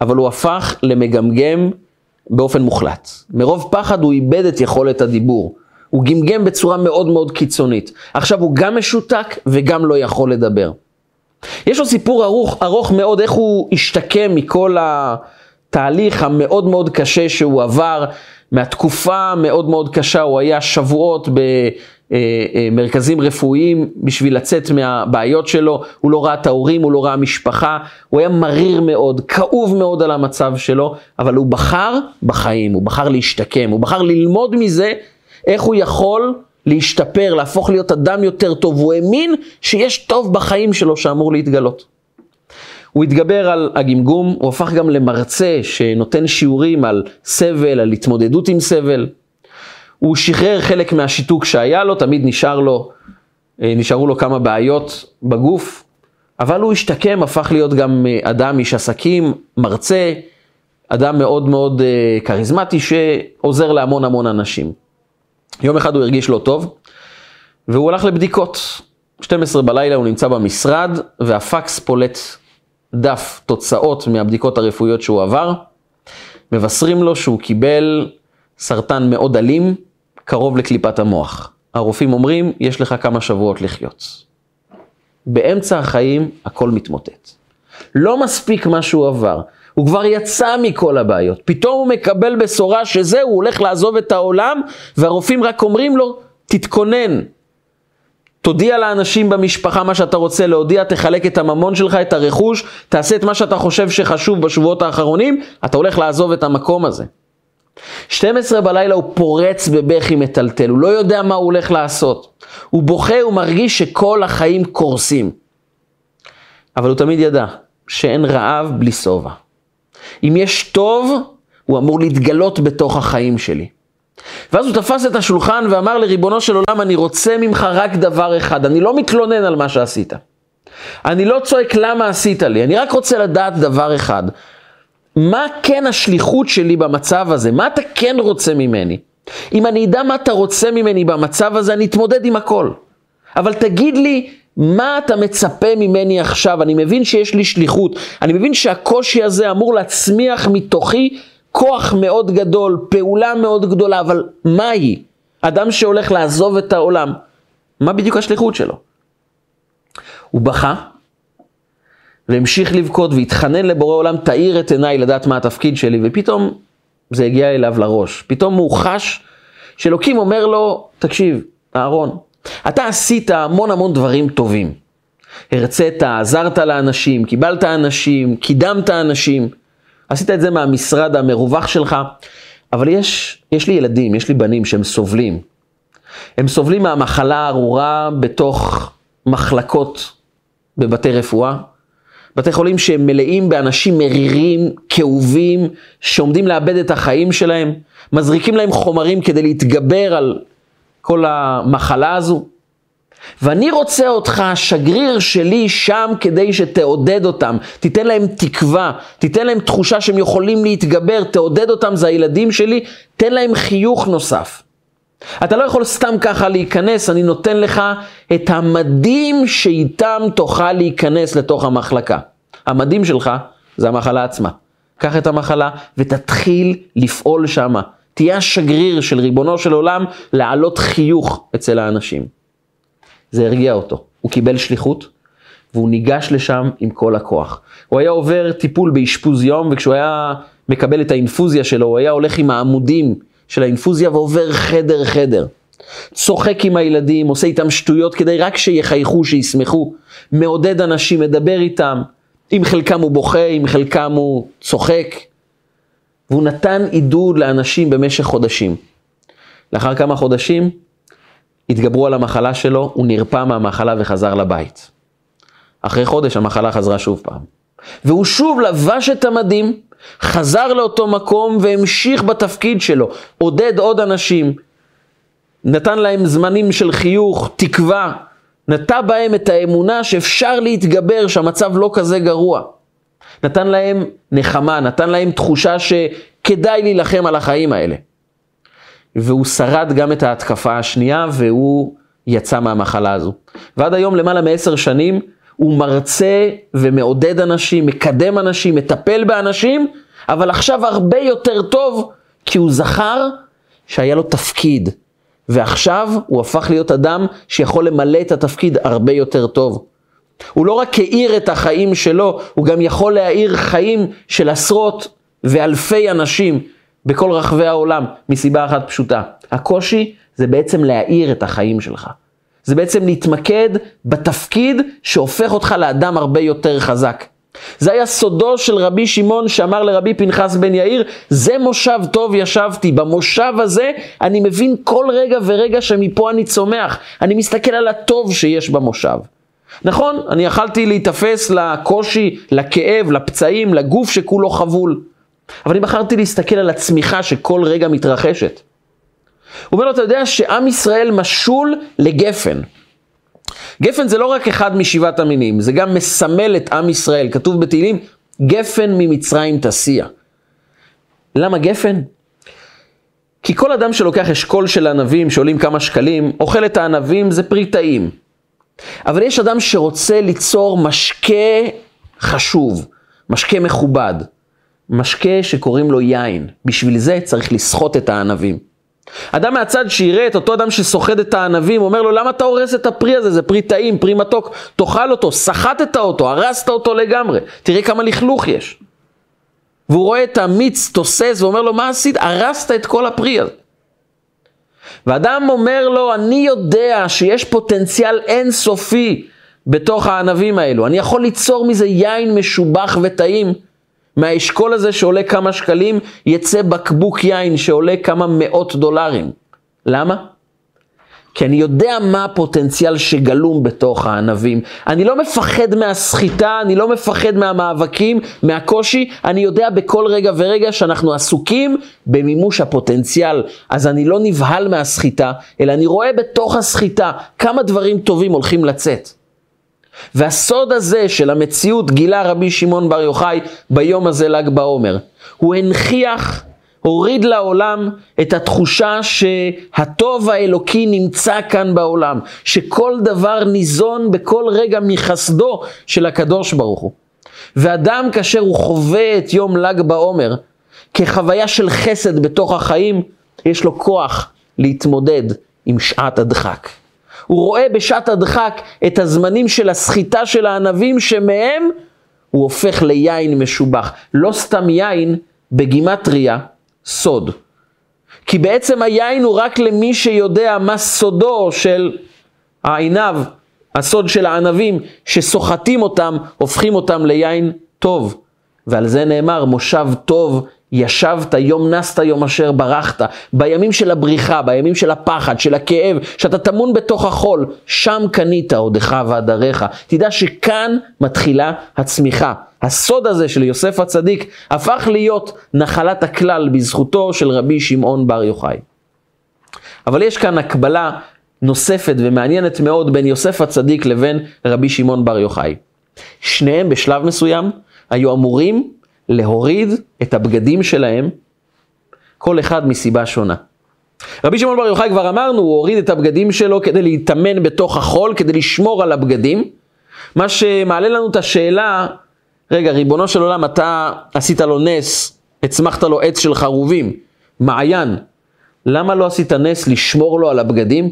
אבל הוא הפך למגמגם באופן מוחלט. מרוב פחד הוא איבד את יכולת הדיבור. הוא גמגם בצורה מאוד מאוד קיצונית. עכשיו הוא גם משותק וגם לא יכול לדבר. יש לו סיפור ארוך, ארוך מאוד איך הוא השתקם מכל התהליך המאוד מאוד קשה שהוא עבר, מהתקופה המאוד מאוד קשה, הוא היה שבועות במרכזים רפואיים בשביל לצאת מהבעיות שלו, הוא לא ראה את ההורים, הוא לא ראה משפחה, הוא היה מריר מאוד, כאוב מאוד על המצב שלו, אבל הוא בחר בחיים, הוא בחר להשתקם, הוא בחר ללמוד מזה איך הוא יכול להשתפר, להפוך להיות אדם יותר טוב. הוא האמין שיש טוב בחיים שלו שאמור להתגלות. הוא התגבר על הגמגום, הוא הפך גם למרצה שנותן שיעורים על סבל, על התמודדות עם סבל. הוא שחרר חלק מהשיתוק שהיה לו, תמיד נשאר לו, אה, נשארו לו כמה בעיות בגוף, אבל הוא השתקם, הפך להיות גם אה, אדם איש עסקים, מרצה, אדם מאוד מאוד אה, כריזמטי שעוזר להמון המון אנשים. יום אחד הוא הרגיש לא טוב, והוא הלך לבדיקות. 12 בלילה הוא נמצא במשרד, והפקס פולט דף תוצאות מהבדיקות הרפואיות שהוא עבר. מבשרים לו שהוא קיבל סרטן מאוד אלים, קרוב לקליפת המוח. הרופאים אומרים, יש לך כמה שבועות לחיות. באמצע החיים הכל מתמוטט. לא מספיק מה שהוא עבר. הוא כבר יצא מכל הבעיות. פתאום הוא מקבל בשורה שזהו, הוא הולך לעזוב את העולם, והרופאים רק אומרים לו, תתכונן. תודיע לאנשים במשפחה מה שאתה רוצה להודיע, תחלק את הממון שלך, את הרכוש, תעשה את מה שאתה חושב שחשוב בשבועות האחרונים, אתה הולך לעזוב את המקום הזה. 12 בלילה הוא פורץ בבכי מטלטל, הוא לא יודע מה הוא הולך לעשות. הוא בוכה, הוא מרגיש שכל החיים קורסים. אבל הוא תמיד ידע שאין רעב בלי שובע. אם יש טוב, הוא אמור להתגלות בתוך החיים שלי. ואז הוא תפס את השולחן ואמר לריבונו של עולם, אני רוצה ממך רק דבר אחד, אני לא מתלונן על מה שעשית. אני לא צועק למה עשית לי, אני רק רוצה לדעת דבר אחד. מה כן השליחות שלי במצב הזה? מה אתה כן רוצה ממני? אם אני אדע מה אתה רוצה ממני במצב הזה, אני אתמודד עם הכל. אבל תגיד לי, מה אתה מצפה ממני עכשיו? אני מבין שיש לי שליחות, אני מבין שהקושי הזה אמור להצמיח מתוכי כוח מאוד גדול, פעולה מאוד גדולה, אבל מה היא? אדם שהולך לעזוב את העולם, מה בדיוק השליחות שלו? הוא בכה, והמשיך לבכות והתחנן לבורא עולם, תאיר את עיניי לדעת מה התפקיד שלי, ופתאום זה הגיע אליו לראש. פתאום הוא חש שאלוקים אומר לו, תקשיב, אהרון, אתה עשית המון המון דברים טובים. הרצית, עזרת לאנשים, קיבלת אנשים, קידמת אנשים. עשית את זה מהמשרד המרווח שלך, אבל יש, יש לי ילדים, יש לי בנים שהם סובלים. הם סובלים מהמחלה הארורה בתוך מחלקות בבתי רפואה, בתי חולים שהם מלאים באנשים מרירים, כאובים, שעומדים לאבד את החיים שלהם, מזריקים להם חומרים כדי להתגבר על כל המחלה הזו. ואני רוצה אותך, השגריר שלי, שם כדי שתעודד אותם, תיתן להם תקווה, תיתן להם תחושה שהם יכולים להתגבר, תעודד אותם, זה הילדים שלי, תן להם חיוך נוסף. אתה לא יכול סתם ככה להיכנס, אני נותן לך את המדים שאיתם תוכל להיכנס לתוך המחלקה. המדים שלך זה המחלה עצמה. קח את המחלה ותתחיל לפעול שמה. תהיה השגריר של ריבונו של עולם להעלות חיוך אצל האנשים. זה הרגיע אותו. הוא קיבל שליחות והוא ניגש לשם עם כל הכוח. הוא היה עובר טיפול באשפוז יום וכשהוא היה מקבל את האינפוזיה שלו, הוא היה הולך עם העמודים של האינפוזיה ועובר חדר חדר. צוחק עם הילדים, עושה איתם שטויות כדי רק שיחייכו, שישמחו. מעודד אנשים, מדבר איתם. עם חלקם הוא בוכה, עם חלקם הוא צוחק. והוא נתן עידוד לאנשים במשך חודשים. לאחר כמה חודשים התגברו על המחלה שלו, הוא נרפא מהמחלה וחזר לבית. אחרי חודש המחלה חזרה שוב פעם. והוא שוב לבש את המדים, חזר לאותו מקום והמשיך בתפקיד שלו, עודד עוד אנשים, נתן להם זמנים של חיוך, תקווה, נטע בהם את האמונה שאפשר להתגבר, שהמצב לא כזה גרוע. נתן להם נחמה, נתן להם תחושה שכדאי להילחם על החיים האלה. והוא שרד גם את ההתקפה השנייה והוא יצא מהמחלה הזו. ועד היום למעלה מעשר שנים הוא מרצה ומעודד אנשים, מקדם אנשים, מטפל באנשים, אבל עכשיו הרבה יותר טוב כי הוא זכר שהיה לו תפקיד. ועכשיו הוא הפך להיות אדם שיכול למלא את התפקיד הרבה יותר טוב. הוא לא רק האיר את החיים שלו, הוא גם יכול להאיר חיים של עשרות ואלפי אנשים בכל רחבי העולם, מסיבה אחת פשוטה. הקושי זה בעצם להאיר את החיים שלך. זה בעצם להתמקד בתפקיד שהופך אותך לאדם הרבה יותר חזק. זה היה סודו של רבי שמעון שאמר לרבי פנחס בן יאיר, זה מושב טוב ישבתי, במושב הזה אני מבין כל רגע ורגע שמפה אני צומח, אני מסתכל על הטוב שיש במושב. נכון, אני יכלתי להיתפס לקושי, לכאב, לפצעים, לגוף שכולו חבול, אבל אני בחרתי להסתכל על הצמיחה שכל רגע מתרחשת. הוא אומר לו, אתה יודע שעם ישראל משול לגפן. גפן זה לא רק אחד משבעת המינים, זה גם מסמל את עם ישראל. כתוב בתהילים, גפן ממצרים תסיע. למה גפן? כי כל אדם שלוקח אשכול של ענבים שעולים כמה שקלים, אוכל את הענבים, זה פרי טעים. אבל יש אדם שרוצה ליצור משקה חשוב, משקה מכובד, משקה שקוראים לו יין. בשביל זה צריך לסחוט את הענבים. אדם מהצד שיראה את אותו אדם שסוחט את הענבים, אומר לו, למה אתה הורס את הפרי הזה? זה פרי טעים, פרי מתוק, תאכל אותו, סחטת אותו, הרסת אותו לגמרי, תראה כמה לכלוך יש. והוא רואה את המיץ תוסס ואומר לו, מה עשית? הרסת את כל הפרי הזה. ואדם אומר לו, אני יודע שיש פוטנציאל אינסופי בתוך הענבים האלו, אני יכול ליצור מזה יין משובח וטעים. מהאשכול הזה שעולה כמה שקלים, יצא בקבוק יין שעולה כמה מאות דולרים. למה? כי אני יודע מה הפוטנציאל שגלום בתוך הענבים. אני לא מפחד מהסחיטה, אני לא מפחד מהמאבקים, מהקושי, אני יודע בכל רגע ורגע שאנחנו עסוקים במימוש הפוטנציאל. אז אני לא נבהל מהסחיטה, אלא אני רואה בתוך הסחיטה כמה דברים טובים הולכים לצאת. והסוד הזה של המציאות גילה רבי שמעון בר יוחאי ביום הזה ל"ג בעומר. הוא הנכיח הוריד לעולם את התחושה שהטוב האלוקי נמצא כאן בעולם, שכל דבר ניזון בכל רגע מחסדו של הקדוש ברוך הוא. ואדם כאשר הוא חווה את יום ל"ג בעומר כחוויה של חסד בתוך החיים, יש לו כוח להתמודד עם שעת הדחק. הוא רואה בשעת הדחק את הזמנים של הסחיטה של הענבים שמהם הוא הופך ליין משובח. לא סתם יין בגימטריה, סוד. כי בעצם היין הוא רק למי שיודע מה סודו של העיניו, הסוד של הענבים, שסוחטים אותם, הופכים אותם ליין טוב. ועל זה נאמר, מושב טוב ישבת, יום נסת, יום אשר ברחת. בימים של הבריחה, בימים של הפחד, של הכאב, שאתה טמון בתוך החול, שם קנית עודך ועדריך. תדע שכאן מתחילה הצמיחה. הסוד הזה של יוסף הצדיק הפך להיות נחלת הכלל בזכותו של רבי שמעון בר יוחאי. אבל יש כאן הקבלה נוספת ומעניינת מאוד בין יוסף הצדיק לבין רבי שמעון בר יוחאי. שניהם בשלב מסוים היו אמורים להוריד את הבגדים שלהם, כל אחד מסיבה שונה. רבי שמעון בר יוחאי כבר אמרנו, הוא הוריד את הבגדים שלו כדי להתאמן בתוך החול, כדי לשמור על הבגדים. מה שמעלה לנו את השאלה, רגע, ריבונו של עולם, אתה עשית לו נס, הצמחת לו עץ של חרובים, מעיין, למה לא עשית נס לשמור לו על הבגדים?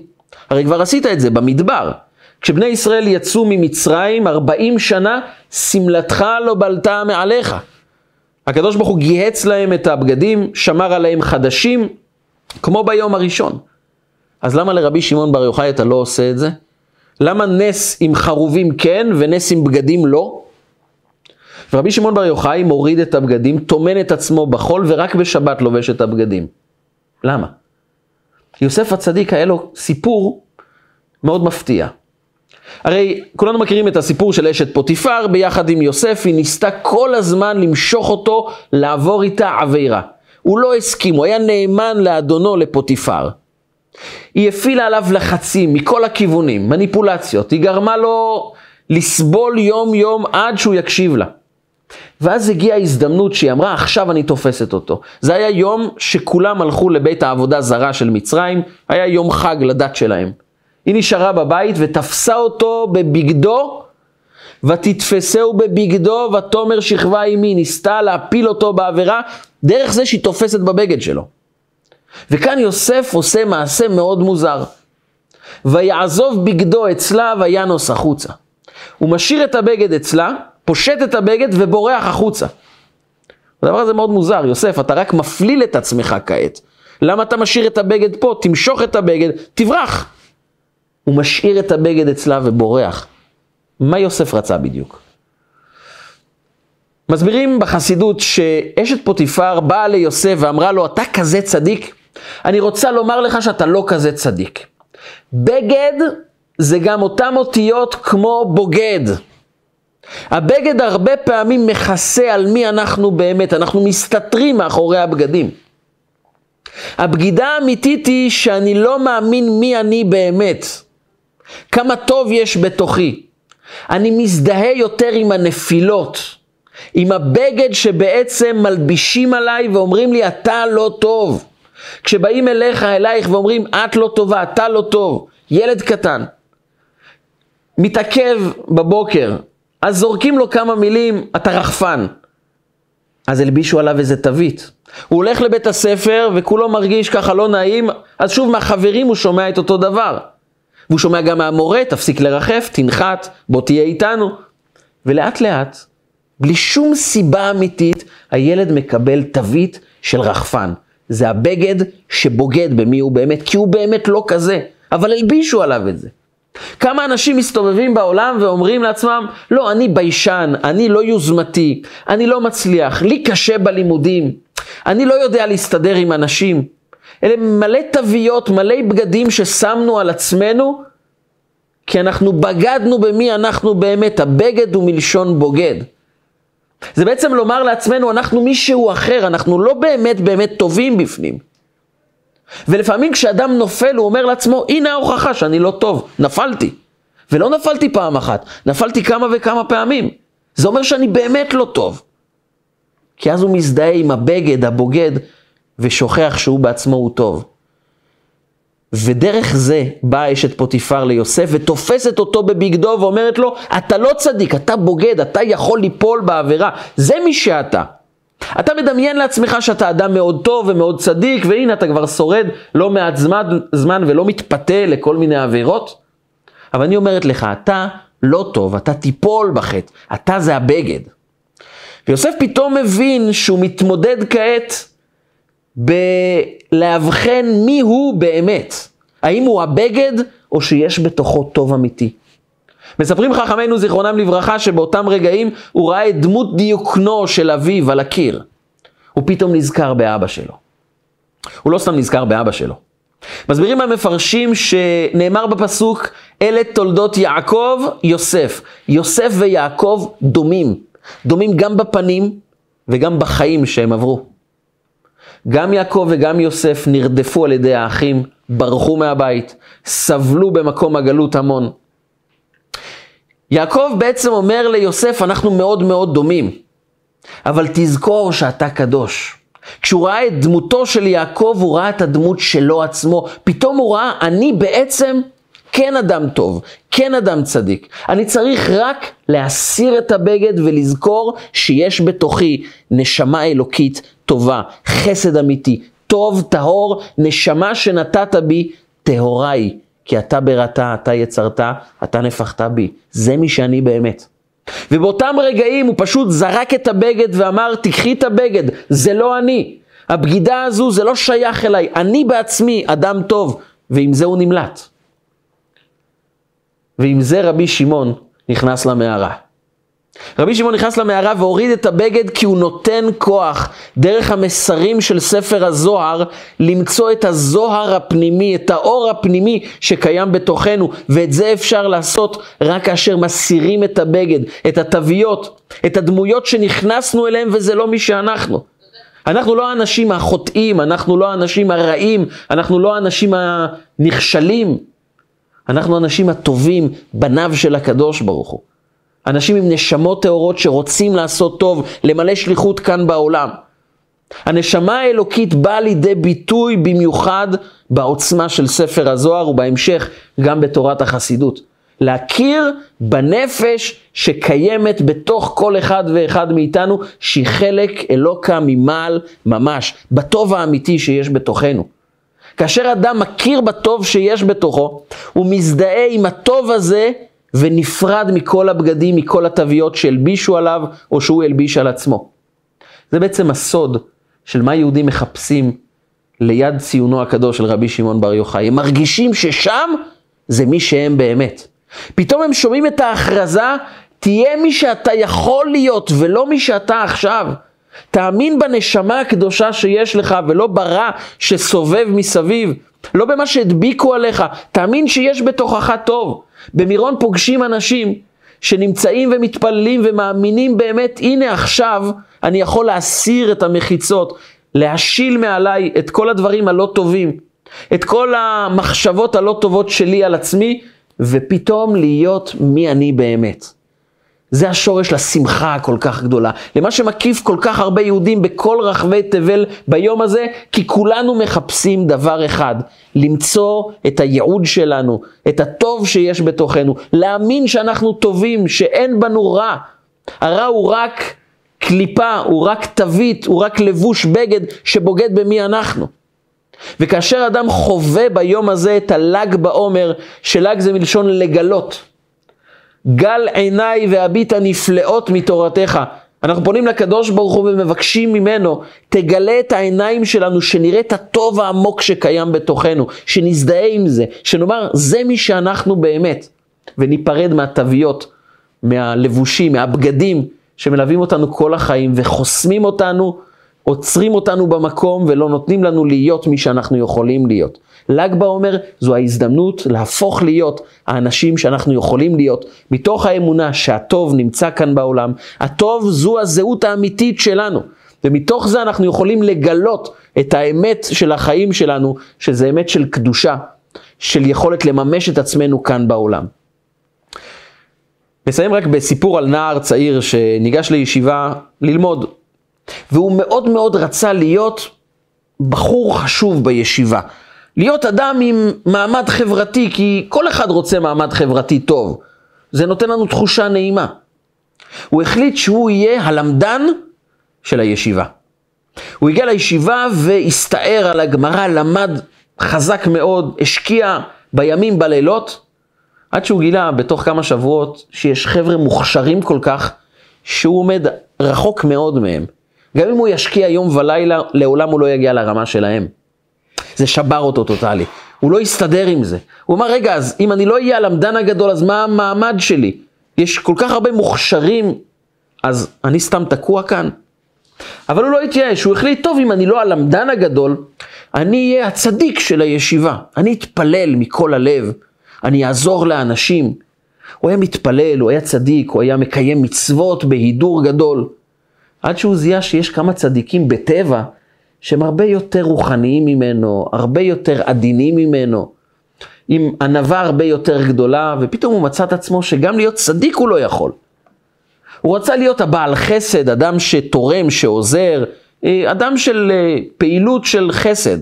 הרי כבר עשית את זה במדבר. כשבני ישראל יצאו ממצרים, 40 שנה, שמלתך לא בלטה מעליך. הקדוש ברוך הוא גיהץ להם את הבגדים, שמר עליהם חדשים, כמו ביום הראשון. אז למה לרבי שמעון בר יוחאי אתה לא עושה את זה? למה נס עם חרובים כן ונס עם בגדים לא? ורבי שמעון בר יוחאי מוריד את הבגדים, טומן את עצמו בחול ורק בשבת לובש את הבגדים. למה? יוסף הצדיק היה לו סיפור מאוד מפתיע. הרי כולנו מכירים את הסיפור של אשת פוטיפר ביחד עם יוסף, היא ניסתה כל הזמן למשוך אותו לעבור איתה עבירה. הוא לא הסכים, הוא היה נאמן לאדונו לפוטיפר. היא הפעילה עליו לחצים מכל הכיוונים, מניפולציות, היא גרמה לו לסבול יום יום עד שהוא יקשיב לה. ואז הגיעה ההזדמנות שהיא אמרה, עכשיו אני תופסת אותו. זה היה יום שכולם הלכו לבית העבודה זרה של מצרים, היה יום חג לדת שלהם. היא נשארה בבית ותפסה אותו בבגדו, ותתפסהו בבגדו, ותאמר שכבה עימי, ניסתה להפיל אותו בעבירה, דרך זה שהיא תופסת בבגד שלו. וכאן יוסף עושה מעשה מאוד מוזר. ויעזוב בגדו אצלה וינוס החוצה. הוא משאיר את הבגד אצלה, פושט את הבגד ובורח החוצה. הדבר הזה מאוד מוזר, יוסף, אתה רק מפליל את עצמך כעת. למה אתה משאיר את הבגד פה? תמשוך את הבגד, תברח. הוא משאיר את הבגד אצלה ובורח. מה יוסף רצה בדיוק? מסבירים בחסידות שאשת פוטיפר באה ליוסף ואמרה לו, אתה כזה צדיק? אני רוצה לומר לך שאתה לא כזה צדיק. בגד זה גם אותם אותיות כמו בוגד. הבגד הרבה פעמים מכסה על מי אנחנו באמת, אנחנו מסתתרים מאחורי הבגדים. הבגידה האמיתית היא שאני לא מאמין מי אני באמת. כמה טוב יש בתוכי. אני מזדהה יותר עם הנפילות, עם הבגד שבעצם מלבישים עליי ואומרים לי, אתה לא טוב. כשבאים אליך, אלייך ואומרים, את לא טובה, אתה לא טוב, ילד קטן, מתעכב בבוקר, אז זורקים לו כמה מילים, אתה רחפן. אז הלבישו עליו איזה תווית. הוא הולך לבית הספר וכולו מרגיש ככה לא נעים, אז שוב מהחברים הוא שומע את אותו דבר. והוא שומע גם מהמורה, תפסיק לרחף, תנחת, בוא תהיה איתנו. ולאט לאט, בלי שום סיבה אמיתית, הילד מקבל תווית של רחפן. זה הבגד שבוגד במי הוא באמת, כי הוא באמת לא כזה, אבל הלבישו עליו את זה. כמה אנשים מסתובבים בעולם ואומרים לעצמם, לא, אני ביישן, אני לא יוזמתי, אני לא מצליח, לי קשה בלימודים, אני לא יודע להסתדר עם אנשים. אלה מלא תוויות, מלא בגדים ששמנו על עצמנו, כי אנחנו בגדנו במי אנחנו באמת. הבגד הוא מלשון בוגד. זה בעצם לומר לעצמנו, אנחנו מישהו אחר, אנחנו לא באמת באמת טובים בפנים. ולפעמים כשאדם נופל, הוא אומר לעצמו, הנה ההוכחה שאני לא טוב, נפלתי. ולא נפלתי פעם אחת, נפלתי כמה וכמה פעמים. זה אומר שאני באמת לא טוב. כי אז הוא מזדהה עם הבגד, הבוגד, ושוכח שהוא בעצמו הוא טוב. ודרך זה באה אשת פוטיפר ליוסף ותופסת אותו בבגדו ואומרת לו, אתה לא צדיק, אתה בוגד, אתה יכול ליפול בעבירה, זה מי שאתה. אתה מדמיין לעצמך שאתה אדם מאוד טוב ומאוד צדיק, והנה אתה כבר שורד לא מעט זמן, זמן ולא מתפתה לכל מיני עבירות. אבל אני אומרת לך, אתה לא טוב, אתה תיפול בחטא, אתה זה הבגד. ויוסף פתאום מבין שהוא מתמודד כעת בלאבחן מי הוא באמת. האם הוא הבגד או שיש בתוכו טוב אמיתי. מספרים חכמינו זיכרונם לברכה שבאותם רגעים הוא ראה את דמות דיוקנו של אביו על הקיר. הוא פתאום נזכר באבא שלו. הוא לא סתם נזכר באבא שלו. מסבירים המפרשים שנאמר בפסוק, אלה תולדות יעקב, יוסף. יוסף ויעקב דומים. דומים גם בפנים וגם בחיים שהם עברו. גם יעקב וגם יוסף נרדפו על ידי האחים, ברחו מהבית, סבלו במקום הגלות המון. יעקב בעצם אומר ליוסף, אנחנו מאוד מאוד דומים, אבל תזכור שאתה קדוש. כשהוא ראה את דמותו של יעקב, הוא ראה את הדמות שלו עצמו. פתאום הוא ראה, אני בעצם כן אדם טוב, כן אדם צדיק. אני צריך רק להסיר את הבגד ולזכור שיש בתוכי נשמה אלוקית טובה, חסד אמיתי, טוב, טהור, נשמה שנתת בי, טהורה היא. כי אתה בראת, אתה יצרת, אתה נפחת בי. זה מי שאני באמת. ובאותם רגעים הוא פשוט זרק את הבגד ואמר, תקחי את הבגד, זה לא אני. הבגידה הזו זה לא שייך אליי, אני בעצמי אדם טוב, ועם זה הוא נמלט. ועם זה רבי שמעון נכנס למערה. רבי שמעון נכנס למערה והוריד את הבגד כי הוא נותן כוח דרך המסרים של ספר הזוהר למצוא את הזוהר הפנימי, את האור הפנימי שקיים בתוכנו ואת זה אפשר לעשות רק כאשר מסירים את הבגד, את התוויות, את הדמויות שנכנסנו אליהם וזה לא מי שאנחנו. אנחנו לא האנשים החוטאים, אנחנו לא האנשים הרעים, אנחנו לא האנשים הנכשלים, אנחנו האנשים הטובים, בניו של הקדוש ברוך הוא. אנשים עם נשמות טהורות שרוצים לעשות טוב, למלא שליחות כאן בעולם. הנשמה האלוקית באה לידי ביטוי במיוחד בעוצמה של ספר הזוהר ובהמשך גם בתורת החסידות. להכיר בנפש שקיימת בתוך כל אחד ואחד מאיתנו, שהיא חלק אלוקה ממעל ממש, בטוב האמיתי שיש בתוכנו. כאשר אדם מכיר בטוב שיש בתוכו, הוא מזדהה עם הטוב הזה ונפרד מכל הבגדים, מכל התוויות שהלבישו עליו או שהוא הלביש על עצמו. זה בעצם הסוד של מה יהודים מחפשים ליד ציונו הקדוש של רבי שמעון בר יוחאי. הם מרגישים ששם זה מי שהם באמת. פתאום הם שומעים את ההכרזה, תהיה מי שאתה יכול להיות ולא מי שאתה עכשיו. תאמין בנשמה הקדושה שיש לך ולא ברע שסובב מסביב. לא במה שהדביקו עליך, תאמין שיש בתוכך טוב. במירון פוגשים אנשים שנמצאים ומתפללים ומאמינים באמת, הנה עכשיו אני יכול להסיר את המחיצות, להשיל מעליי את כל הדברים הלא טובים, את כל המחשבות הלא טובות שלי על עצמי, ופתאום להיות מי אני באמת. זה השורש לשמחה הכל כך גדולה, למה שמקיף כל כך הרבה יהודים בכל רחבי תבל ביום הזה, כי כולנו מחפשים דבר אחד, למצוא את הייעוד שלנו, את הטוב שיש בתוכנו, להאמין שאנחנו טובים, שאין בנו רע. הרע הוא רק קליפה, הוא רק תווית, הוא רק לבוש בגד שבוגד במי אנחנו. וכאשר אדם חווה ביום הזה את הל"ג בעומר, של"ג זה מלשון לגלות. גל עיניי והביט הנפלאות מתורתך. אנחנו פונים לקדוש ברוך הוא ומבקשים ממנו, תגלה את העיניים שלנו, שנראה את הטוב העמוק שקיים בתוכנו, שנזדהה עם זה, שנאמר, זה מי שאנחנו באמת, וניפרד מהתוויות, מהלבושים, מהבגדים, שמלווים אותנו כל החיים וחוסמים אותנו עוצרים אותנו במקום ולא נותנים לנו להיות מי שאנחנו יכולים להיות. ל"ג בעומר זו ההזדמנות להפוך להיות האנשים שאנחנו יכולים להיות, מתוך האמונה שהטוב נמצא כאן בעולם. הטוב זו הזהות האמיתית שלנו, ומתוך זה אנחנו יכולים לגלות את האמת של החיים שלנו, שזה אמת של קדושה, של יכולת לממש את עצמנו כאן בעולם. נסיים רק בסיפור על נער צעיר שניגש לישיבה ללמוד, והוא מאוד מאוד רצה להיות בחור חשוב בישיבה. להיות אדם עם מעמד חברתי, כי כל אחד רוצה מעמד חברתי טוב. זה נותן לנו תחושה נעימה. הוא החליט שהוא יהיה הלמדן של הישיבה. הוא הגיע לישיבה והסתער על הגמרא, למד חזק מאוד, השקיע בימים, בלילות, עד שהוא גילה בתוך כמה שבועות שיש חבר'ה מוכשרים כל כך, שהוא עומד רחוק מאוד מהם. גם אם הוא ישקיע יום ולילה, לעולם הוא לא יגיע לרמה שלהם. זה שבר אותו טוטאלי. הוא לא הסתדר עם זה. הוא אמר, רגע, אז אם אני לא אהיה הלמדן הגדול, אז מה המעמד שלי? יש כל כך הרבה מוכשרים, אז אני סתם תקוע כאן? אבל הוא לא התייאש, הוא החליט, טוב, אם אני לא הלמדן הגדול, אני אהיה הצדיק של הישיבה. אני אתפלל מכל הלב, אני אעזור לאנשים. הוא היה מתפלל, הוא היה צדיק, הוא היה מקיים מצוות בהידור גדול. עד שהוא זיהה שיש כמה צדיקים בטבע שהם הרבה יותר רוחניים ממנו, הרבה יותר עדינים ממנו, עם ענווה הרבה יותר גדולה, ופתאום הוא מצא את עצמו שגם להיות צדיק הוא לא יכול. הוא רצה להיות הבעל חסד, אדם שתורם, שעוזר, אה, אדם של אה, פעילות של חסד.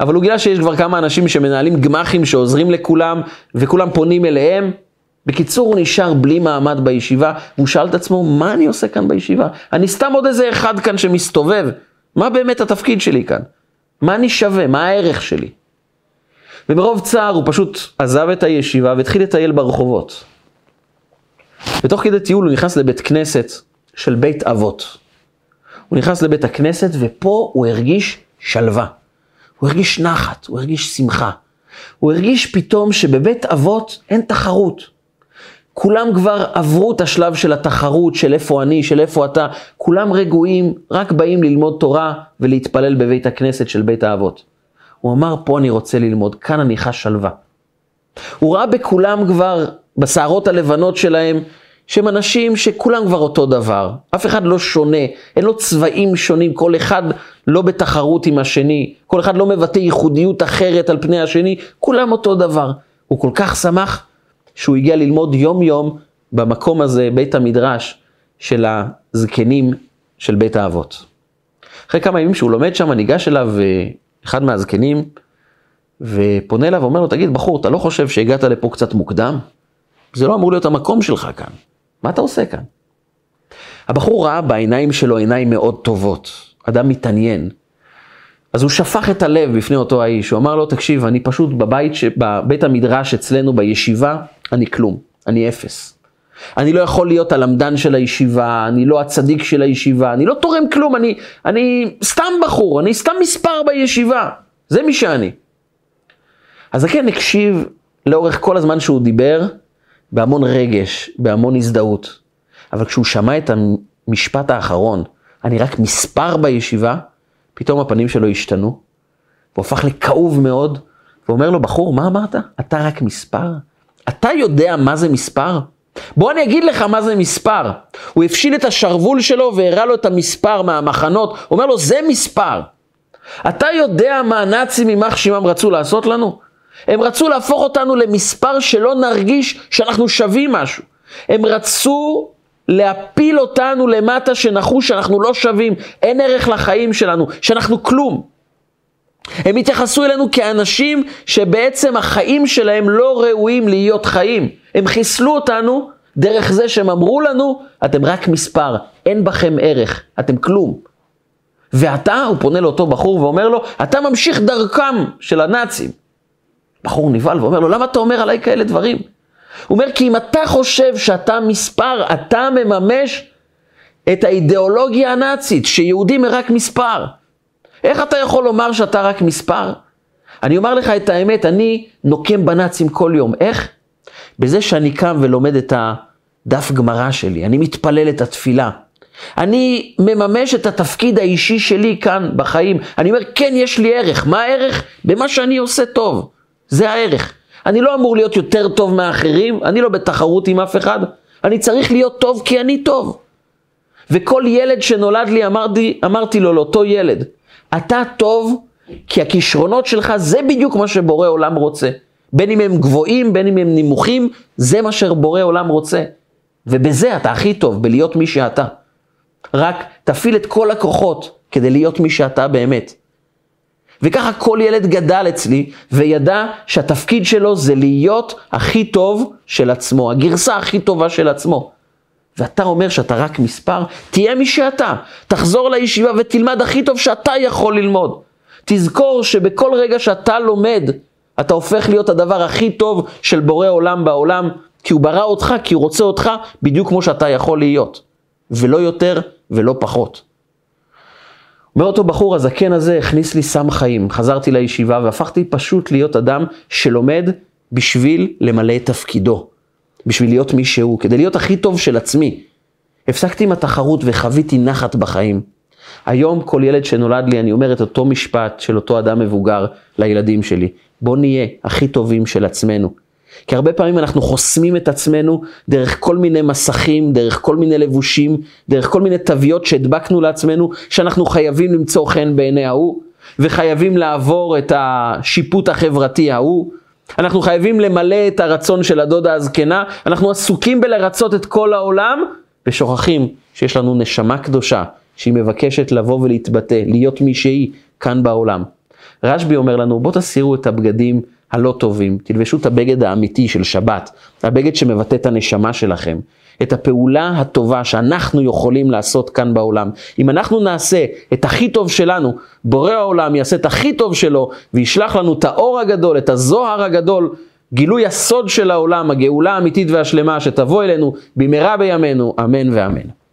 אבל הוא גילה שיש כבר כמה אנשים שמנהלים גמחים שעוזרים לכולם, וכולם פונים אליהם. בקיצור, הוא נשאר בלי מעמד בישיבה, והוא שאל את עצמו, מה אני עושה כאן בישיבה? אני סתם עוד איזה אחד כאן שמסתובב. מה באמת התפקיד שלי כאן? מה אני שווה? מה הערך שלי? ומרוב צער הוא פשוט עזב את הישיבה והתחיל לטייל ברחובות. ותוך כדי טיול הוא נכנס לבית כנסת של בית אבות. הוא נכנס לבית הכנסת ופה הוא הרגיש שלווה. הוא הרגיש נחת, הוא הרגיש שמחה. הוא הרגיש פתאום שבבית אבות אין תחרות. כולם כבר עברו את השלב של התחרות, של איפה אני, של איפה אתה. כולם רגועים, רק באים ללמוד תורה ולהתפלל בבית הכנסת של בית האבות. הוא אמר, פה אני רוצה ללמוד, כאן אני חש שלווה. הוא ראה בכולם כבר, בשערות הלבנות שלהם, שהם אנשים שכולם כבר אותו דבר, אף אחד לא שונה, אין לו צבעים שונים, כל אחד לא בתחרות עם השני, כל אחד לא מבטא ייחודיות אחרת על פני השני, כולם אותו דבר. הוא כל כך שמח שהוא הגיע ללמוד יום יום במקום הזה, בית המדרש של הזקנים של בית האבות. אחרי כמה ימים שהוא לומד שם, ניגש אליו אה, אחד מהזקנים ופונה אליו ואומר לו, תגיד בחור, אתה לא חושב שהגעת לפה קצת מוקדם? זה לא אמור להיות המקום שלך כאן. מה אתה עושה כאן? הבחור ראה בעיניים שלו עיניים מאוד טובות, אדם מתעניין. אז הוא שפך את הלב בפני אותו האיש, הוא אמר לו, תקשיב, אני פשוט בבית, בבית המדרש אצלנו בישיבה, אני כלום, אני אפס. אני לא יכול להיות הלמדן של הישיבה, אני לא הצדיק של הישיבה, אני לא תורם כלום, אני, אני סתם בחור, אני סתם מספר בישיבה, זה מי שאני. אז כן הקשיב לאורך כל הזמן שהוא דיבר, בהמון רגש, בהמון הזדהות. אבל כשהוא שמע את המשפט האחרון, אני רק מספר בישיבה, פתאום הפנים שלו השתנו, הוא הפך לכאוב מאוד, ואומר לו, בחור, מה אמרת? אתה רק מספר? אתה יודע מה זה מספר? בוא אני אגיד לך מה זה מספר. הוא הפשיל את השרוול שלו והראה לו את המספר מהמחנות, הוא אומר לו, זה מספר. אתה יודע מה הנאצים יימח שמם רצו לעשות לנו? הם רצו להפוך אותנו למספר שלא נרגיש שאנחנו שווים משהו. הם רצו להפיל אותנו למטה, שנחוש שאנחנו לא שווים, אין ערך לחיים שלנו, שאנחנו כלום. הם התייחסו אלינו כאנשים שבעצם החיים שלהם לא ראויים להיות חיים. הם חיסלו אותנו דרך זה שהם אמרו לנו, אתם רק מספר, אין בכם ערך, אתם כלום. ואתה, הוא פונה לאותו בחור ואומר לו, אתה ממשיך דרכם של הנאצים. בחור נבהל ואומר לו, למה אתה אומר עליי כאלה דברים? הוא אומר, כי אם אתה חושב שאתה מספר, אתה מממש את האידיאולוגיה הנאצית, שיהודים הם רק מספר. איך אתה יכול לומר שאתה רק מספר? אני אומר לך את האמת, אני נוקם בנאצים כל יום. איך? בזה שאני קם ולומד את הדף גמרא שלי, אני מתפלל את התפילה. אני מממש את התפקיד האישי שלי כאן בחיים. אני אומר, כן, יש לי ערך. מה הערך? במה שאני עושה טוב. זה הערך. אני לא אמור להיות יותר טוב מאחרים, אני לא בתחרות עם אף אחד. אני צריך להיות טוב כי אני טוב. וכל ילד שנולד לי, אמרתי, אמרתי לו לאותו ילד, אתה טוב כי הכישרונות שלך זה בדיוק מה שבורא עולם רוצה. בין אם הם גבוהים, בין אם הם נמוכים, זה מה שבורא עולם רוצה. ובזה אתה הכי טוב, בלהיות מי שאתה. רק תפעיל את כל הכוחות כדי להיות מי שאתה באמת. וככה כל ילד גדל אצלי וידע שהתפקיד שלו זה להיות הכי טוב של עצמו, הגרסה הכי טובה של עצמו. ואתה אומר שאתה רק מספר, תהיה מי שאתה. תחזור לישיבה ותלמד הכי טוב שאתה יכול ללמוד. תזכור שבכל רגע שאתה לומד, אתה הופך להיות הדבר הכי טוב של בורא עולם בעולם, כי הוא ברא אותך, כי הוא רוצה אותך בדיוק כמו שאתה יכול להיות. ולא יותר ולא פחות. אומר אותו בחור, הזקן הזה הכניס לי סם חיים. חזרתי לישיבה והפכתי פשוט להיות אדם שלומד בשביל למלא את תפקידו. בשביל להיות מי שהוא, כדי להיות הכי טוב של עצמי. הפסקתי עם התחרות וחוויתי נחת בחיים. היום כל ילד שנולד לי, אני אומר את אותו משפט של אותו אדם מבוגר לילדים שלי. בוא נהיה הכי טובים של עצמנו. כי הרבה פעמים אנחנו חוסמים את עצמנו דרך כל מיני מסכים, דרך כל מיני לבושים, דרך כל מיני תוויות שהדבקנו לעצמנו, שאנחנו חייבים למצוא חן בעיני ההוא, וחייבים לעבור את השיפוט החברתי ההוא. אנחנו חייבים למלא את הרצון של הדודה הזקנה, אנחנו עסוקים בלרצות את כל העולם, ושוכחים שיש לנו נשמה קדושה, שהיא מבקשת לבוא ולהתבטא, להיות מי שהיא כאן בעולם. רשב"י אומר לנו, בואו תסירו את הבגדים הלא טובים, תלבשו את הבגד האמיתי של שבת, הבגד שמבטא את הנשמה שלכם, את הפעולה הטובה שאנחנו יכולים לעשות כאן בעולם. אם אנחנו נעשה את הכי טוב שלנו, בורא העולם יעשה את הכי טוב שלו וישלח לנו את האור הגדול, את הזוהר הגדול, גילוי הסוד של העולם, הגאולה האמיתית והשלמה שתבוא אלינו במהרה בימינו, אמן ואמן.